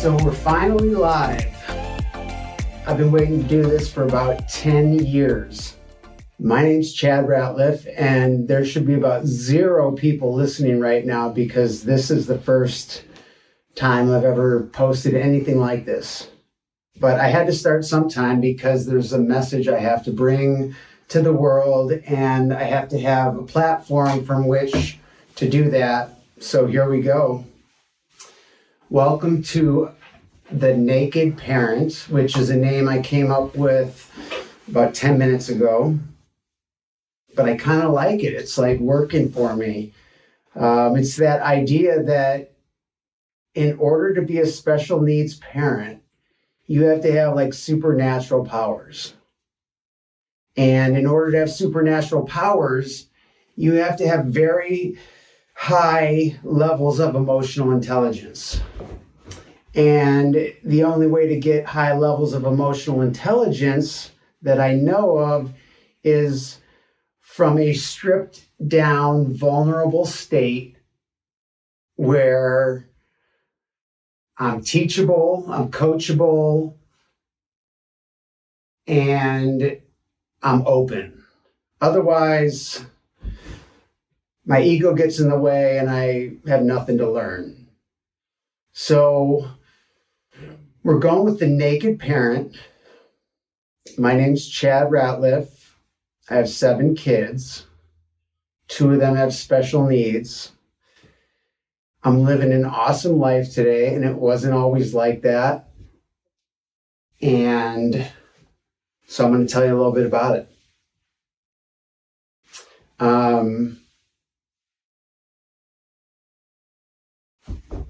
So we're finally live. I've been waiting to do this for about 10 years. My name's Chad Ratliff, and there should be about zero people listening right now because this is the first time I've ever posted anything like this. But I had to start sometime because there's a message I have to bring to the world, and I have to have a platform from which to do that. So here we go. Welcome to The Naked Parent, which is a name I came up with about 10 minutes ago. But I kind of like it. It's like working for me. Um, it's that idea that in order to be a special needs parent, you have to have like supernatural powers. And in order to have supernatural powers, you have to have very high levels of emotional intelligence. And the only way to get high levels of emotional intelligence that I know of is from a stripped down, vulnerable state where I'm teachable, I'm coachable, and I'm open. Otherwise, my ego gets in the way and I have nothing to learn. So we're going with the naked parent. My name's Chad Ratliff. I have seven kids. Two of them have special needs. I'm living an awesome life today, and it wasn't always like that. And so I'm going to tell you a little bit about it. Um,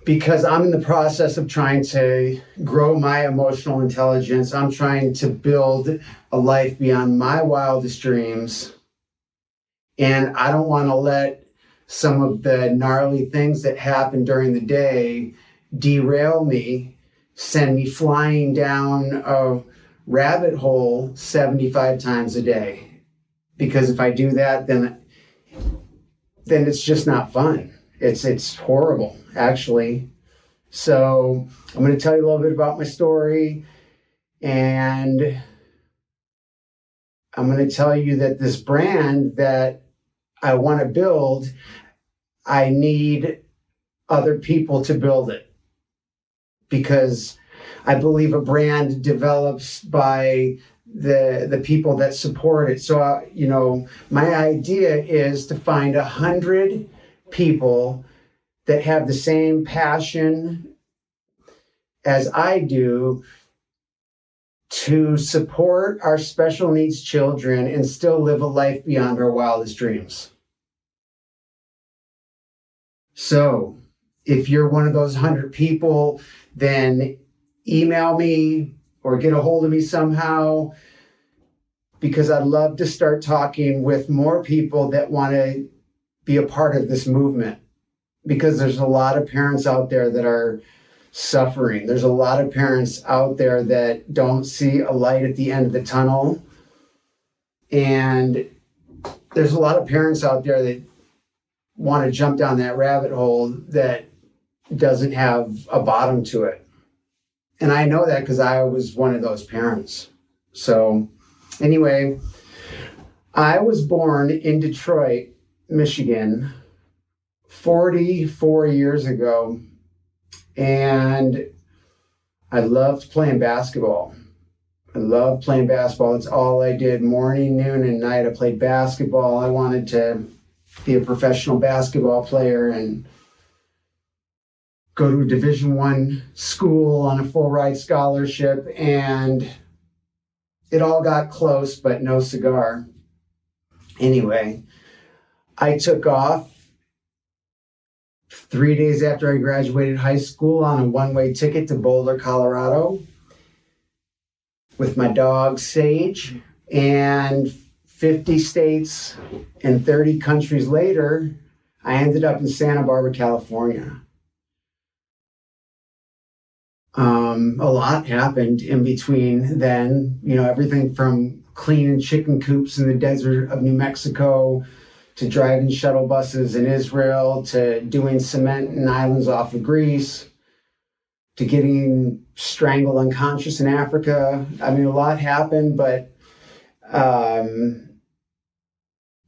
because I'm in the process of trying to grow my emotional intelligence. I'm trying to build a life beyond my wildest dreams. And I don't want to let some of the gnarly things that happen during the day derail me, send me flying down a rabbit hole 75 times a day. Because if I do that, then then it's just not fun. It's it's horrible, actually. So I'm going to tell you a little bit about my story, and I'm going to tell you that this brand that I want to build, I need other people to build it because I believe a brand develops by the the people that support it. So uh, you know, my idea is to find a hundred people that have the same passion as I do to support our special needs children and still live a life beyond our wildest dreams. So, if you're one of those 100 people, then email me or get a hold of me somehow because I'd love to start talking with more people that want to be a part of this movement because there's a lot of parents out there that are suffering. There's a lot of parents out there that don't see a light at the end of the tunnel. And there's a lot of parents out there that want to jump down that rabbit hole that doesn't have a bottom to it. And I know that because I was one of those parents. So, anyway, I was born in Detroit, Michigan, 44 years ago. And I loved playing basketball. I loved playing basketball. It's all I did morning, noon, and night. I played basketball. I wanted to be a professional basketball player and go to a division one school on a full ride scholarship and it all got close but no cigar anyway i took off three days after I graduated high school on a one way ticket to Boulder, Colorado with my dog Sage. And 50 states and 30 countries later, I ended up in Santa Barbara, California. Um, a lot happened in between then, you know, everything from cleaning chicken coops in the desert of New Mexico to driving shuttle buses in Israel to doing cement in islands off of Greece to getting strangled unconscious in Africa. I mean, a lot happened, but um,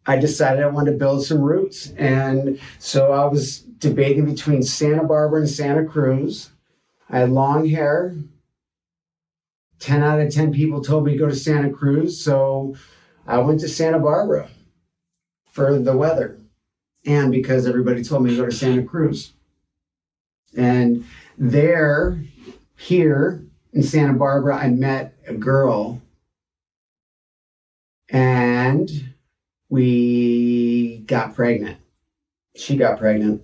I decided I wanted to build some roots. And so I was debating between Santa Barbara and Santa Cruz. I had long hair. 10 out of 10 people told me to go to Santa Cruz. So I went to Santa Barbara for the weather and because everybody told me to go to Santa Cruz. And there, here in Santa Barbara, I met a girl and we got pregnant. She got pregnant,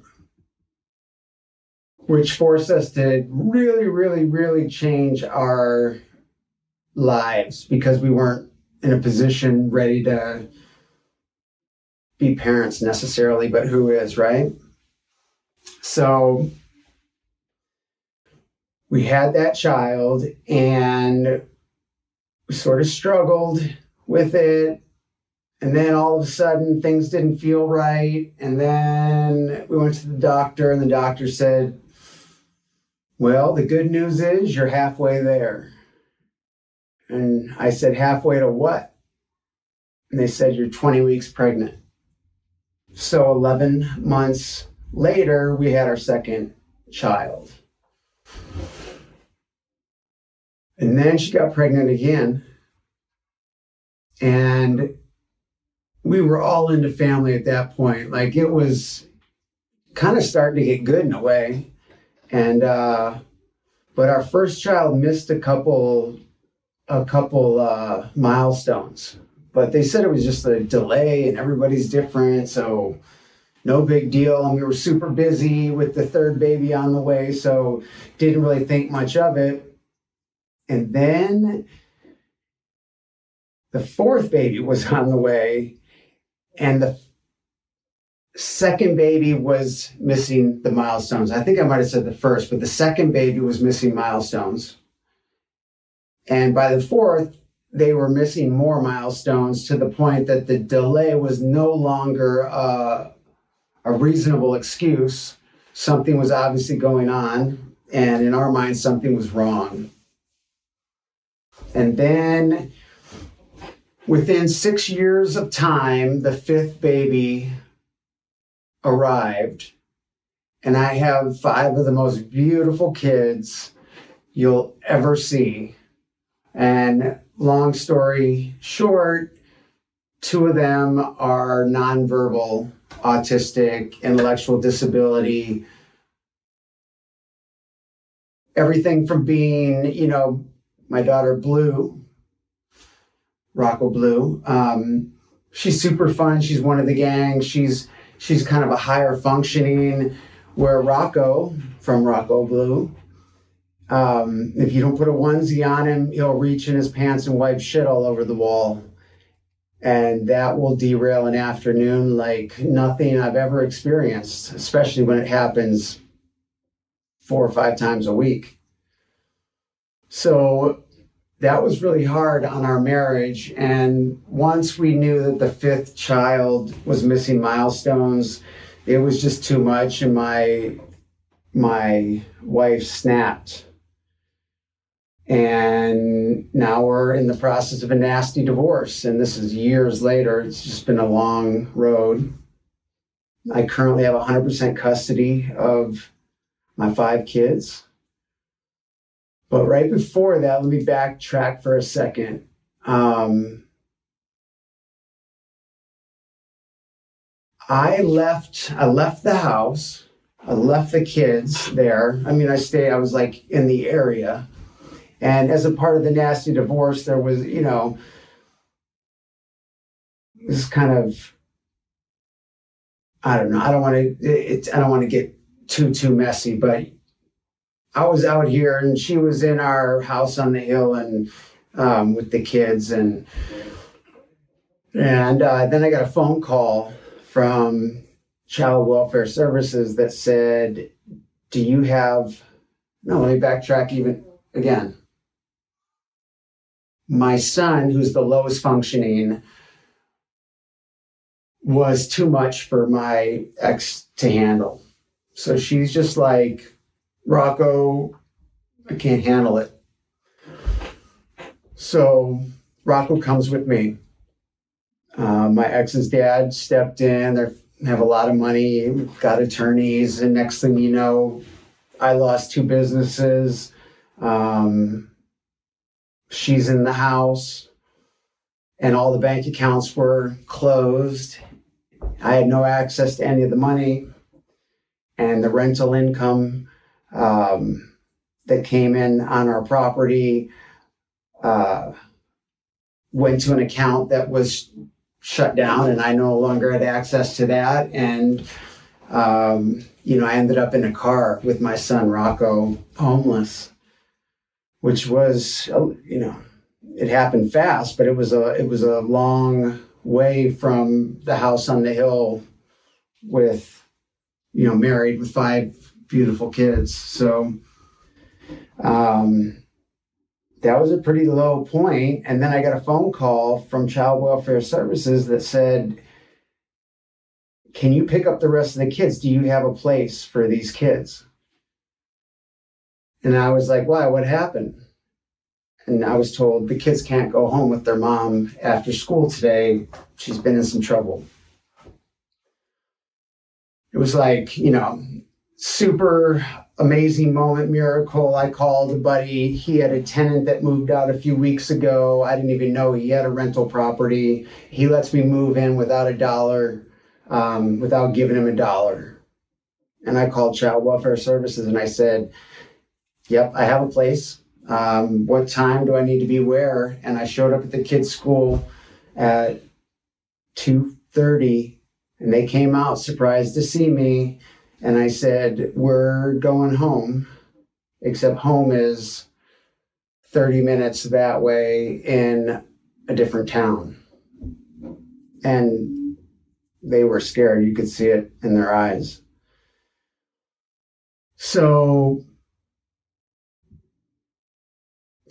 which forced us to really, really, really change our lives because we weren't in a position ready to be parents necessarily, but who is, right? So we had that child and we sort of struggled with it. And then all of a sudden things didn't feel right. And then we went to the doctor, and the doctor said, Well, the good news is you're halfway there. And I said, Halfway to what? And they said, You're 20 weeks pregnant. So 11 months later, we had our second child. And then she got pregnant again. And we were all into family at that point. Like it was kind of starting to get good in a way. And uh but our first child missed a couple a couple uh milestones but they said it was just a delay and everybody's different. So no big deal. And we were super busy with the third baby on the way. So didn't really think much of it. And then the fourth baby was on the way. And the second baby was missing the milestones. I think I might have said the first, but the second baby was missing milestones. And by the fourth, they were missing more milestones to the point that the delay was no longer uh, a reasonable excuse. Something was obviously going on, and in our minds, something was wrong. And then within six years of time, the fifth baby arrived. And I have five of the most beautiful kids you'll ever see. And long story short, two of them are nonverbal, autistic, intellectual disability. Everything from being, you know, my daughter Blue, Rocco Blue. Um, she's super fun. She's one of the gang. She's she's kind of a higher functioning. Where Rocco from Rocco Blue um, if you don't put a onesie on him, he'll reach in his pants and wipe shit all over the wall. And that will derail an afternoon like nothing I've ever experienced, especially when it happens four or five times a week. So that was really hard on our marriage. And once we knew that the fifth child was missing milestones, it was just too much. And my my wife snapped and now we're in the process of a nasty divorce. And this is years later. It's just been a long road. I currently have 100% custody of my five kids. But right before that, let me backtrack for a second. Um, I left. I left the house. I left the kids there. I mean, I stayed. I was like in the area, and as a part of the nasty divorce, there was, you know, this kind of, I don't know, I don't want to, I don't want to get too too messy, but I was out here and she was in our house on the hill and um, with the kids and and uh, then I got a phone call from Child Welfare Services that said, "Do you have?" No, let me backtrack even again. My son, who's the lowest functioning, was too much for my ex to handle. So she's just like, Rocco, I can't handle it. So Rocco comes with me. Uh, my ex's dad stepped in. They have a lot of money, got attorneys, and next thing you know, I lost two businesses. Um, she's in the house, and all the bank accounts were closed. I had no access to any of the money, and the rental income um, that came in on our property uh, went to an account that was shut down, and I no longer had access to that. And um, you know, I ended up in a car with my son Rocco, homeless, which was you know, it happened fast, but it was a it was a long way from the house on the hill with you know married with five beautiful kids. So um that was a pretty low point. And then i got a phone call from child welfare services that said can you pick up the rest of the kids? Do you have a place for these kids and i was like why what happened and I was told the kids can't go home with their mom after school today. She's been in some trouble. It was like, you know, super amazing moment, miracle. I called a buddy. He had a tenant that moved out a few weeks ago. I didn't even know he had a rental property. He lets me move in without a dollar, um, without giving him a dollar. And I called Child Welfare Services and I said, Yep, I have a place um, what time do I need to be where? And I showed up at the kids' school at 2.30 and they came out surprised to see me. And I said, we're going home, except home is 30 minutes that way in a different town. And they were scared. You could see it in their eyes. So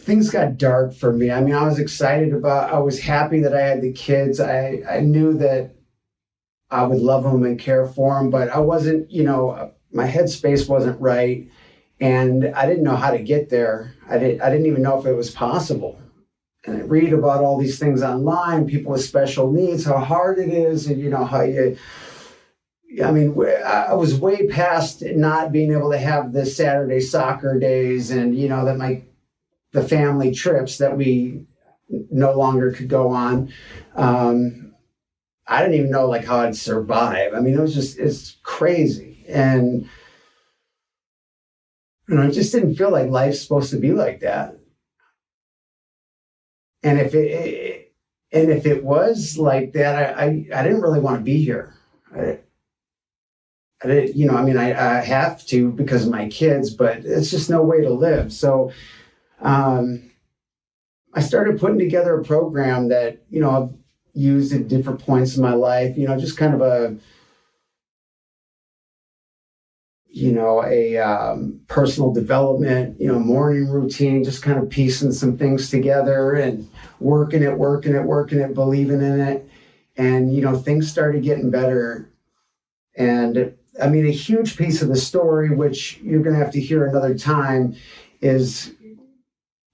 things got dark for me. I mean, I was excited about, I was happy that I had the kids. I, I knew that I would love them and care for them, but I wasn't, you know, my headspace wasn't right. And I didn't know how to get there. I, didn't, I didn't even know if it was possible. And I read about all these things online, people with special needs, how hard it is, and, you know, how you, I mean, I was way past not being able to have the Saturday soccer days and, you know, that my the family trips that we no longer could go on. Um, I didn't even know like how I'd survive. I mean, it was just it's crazy, and you know, it just didn't feel like life's supposed to be like that. And if it, it and if it was like that, I I, I didn't really want to be here. I, I didn't, you know, I mean, I, I have to because of my kids, but it's just no way to live. So um, I started putting together a program that, you know, I've used at different points in my life, you know, just kind of a, you know, a um, personal development, you know, morning routine, just kind of piecing some things together and working it, working it, working it, believing in it. And, you know, things started getting better. And I mean, a huge piece of the story, which you're going to have to hear another time, is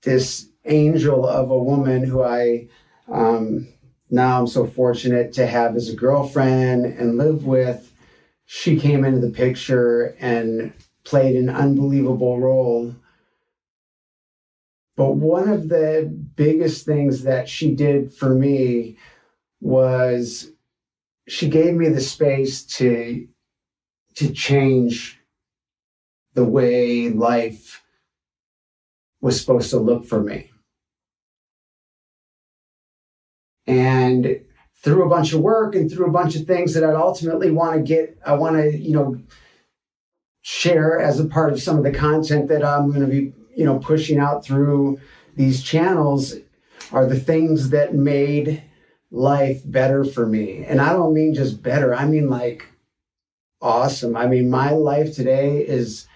this angel of a woman who I um, now I'm so fortunate to have as a girlfriend and live with. She came into the picture and played an unbelievable role. But one of the biggest things that she did for me was she gave me the space to to change the way life was supposed to look for me. And through a bunch of work and through a bunch of things that I'd ultimately want to get, I want to, you know, share as a part of some of the content that I'm going to be, you know, pushing out through these channels are the things that made life better for me. And I don't mean just better, I mean like awesome. I mean, my life today is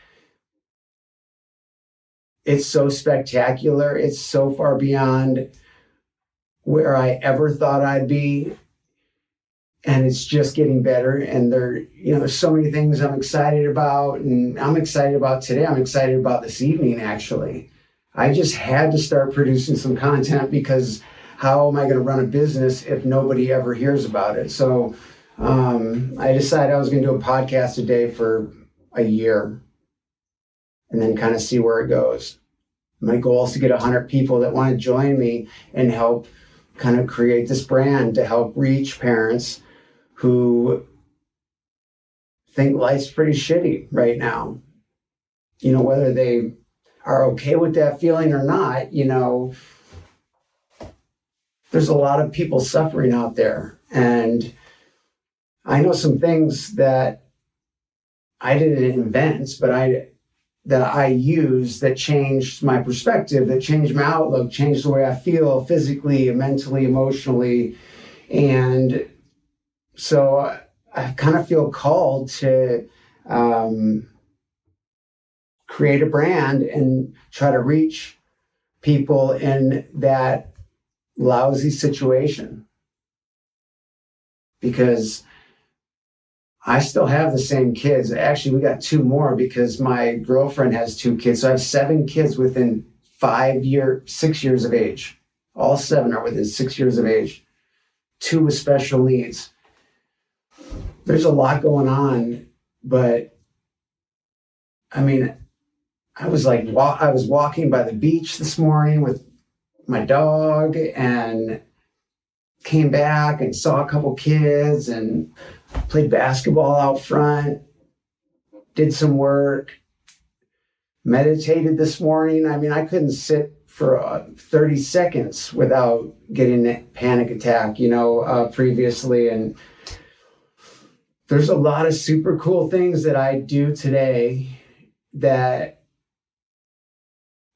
it's so spectacular. It's so far beyond where I ever thought I'd be. And it's just getting better. And there, you know, there's so many things I'm excited about. And I'm excited about today. I'm excited about this evening, actually. I just had to start producing some content because how am I going to run a business if nobody ever hears about it? So um, I decided I was going to do a podcast a day for a year and then kind of see where it goes. My goal is to get 100 people that want to join me and help kind of create this brand to help reach parents who think life's pretty shitty right now. You know, whether they are okay with that feeling or not, you know, there's a lot of people suffering out there. And I know some things that I didn't invent, but I that I use that changed my perspective, that changed my outlook, changed the way I feel physically, mentally, emotionally. And so I, I kind of feel called to um, create a brand and try to reach people in that lousy situation. Because I still have the same kids. Actually, we got two more because my girlfriend has two kids. So I have seven kids within five year, six years of age. All seven are within six years of age. Two with special needs. There's a lot going on, but I mean, I was like, I was walking by the beach this morning with my dog and came back and saw a couple kids and played basketball out front, did some work, meditated this morning. I mean, I couldn't sit for uh, 30 seconds without getting a panic attack, you know, uh, previously. And there's a lot of super cool things that I do today that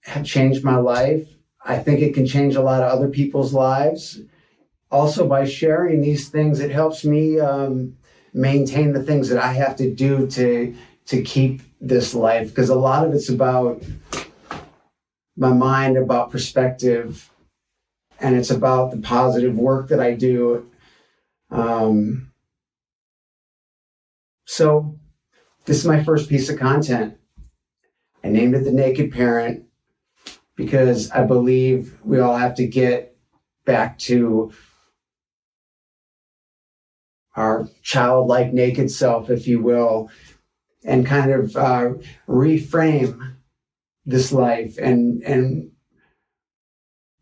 have changed my life. I think it can change a lot of other people's lives. Also, by sharing these things, it helps me um, maintain the things that I have to do to to keep this life because a lot of it's about my mind, about perspective, and it's about the positive work that I do. Um, so, this is my first piece of content. I named it The Naked Parent because I believe we all have to get back to our childlike naked self, if you will, and kind of uh, reframe this life and and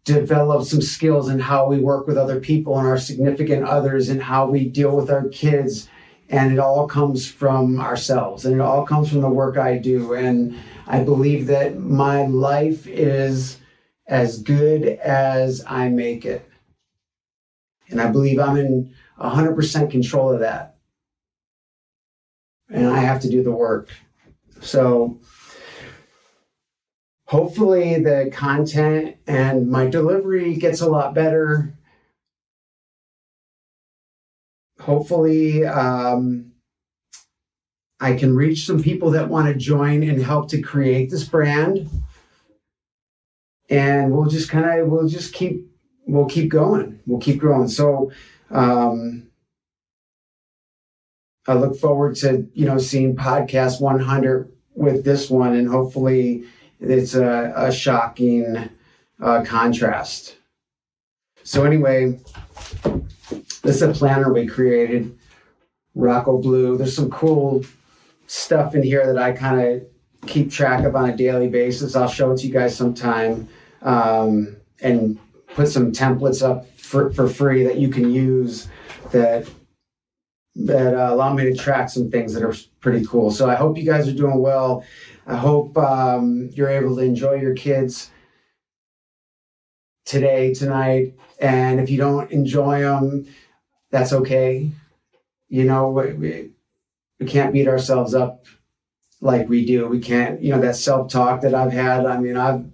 develop some skills in how we work with other people and our significant others and how we deal with our kids. And it all comes from ourselves and it all comes from the work I do. And I believe that my life is as good as I make it. And I believe I'm in 100% control of that. And I have to do the work. So hopefully the content and my delivery gets a lot better. Hopefully, um, I can reach some people that want to join and help to create this brand. And we'll just kind of, we'll just keep, we'll keep going. We'll keep growing. So, um, I look forward to you know seeing podcast 100 with this one, and hopefully it's a, a shocking uh, contrast. So anyway, this is a planner we created, Rocco Blue. There's some cool stuff in here that I kind of keep track of on a daily basis. I'll show it to you guys sometime um, and put some templates up for, for free that you can use that that uh, allow me to track some things that are pretty cool. So I hope you guys are doing well. I hope um, you're able to enjoy your kids today, tonight. And if you don't enjoy them, that's okay. You know, we, we can't beat ourselves up like we do. We can't, you know, that self talk that I've had. I mean, I've,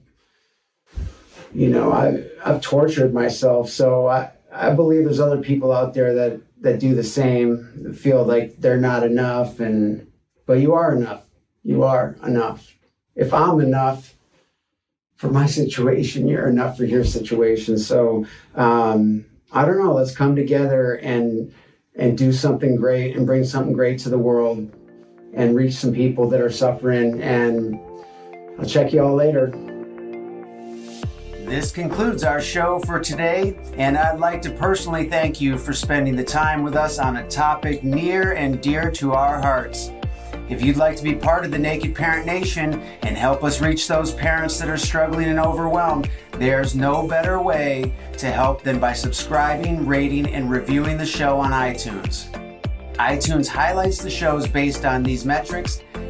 you know, I I've tortured myself. So I I believe there's other people out there that that do the same, feel like they're not enough, and but you are enough. You are enough. If I'm enough for my situation, you're enough for your situation. So um, I don't know. Let's come together and and do something great and bring something great to the world and reach some people that are suffering. And I'll check you all later. This concludes our show for today, and I'd like to personally thank you for spending the time with us on a topic near and dear to our hearts. If you'd like to be part of the Naked Parent Nation and help us reach those parents that are struggling and overwhelmed, there's no better way to help than by subscribing, rating, and reviewing the show on iTunes. iTunes highlights the shows based on these metrics,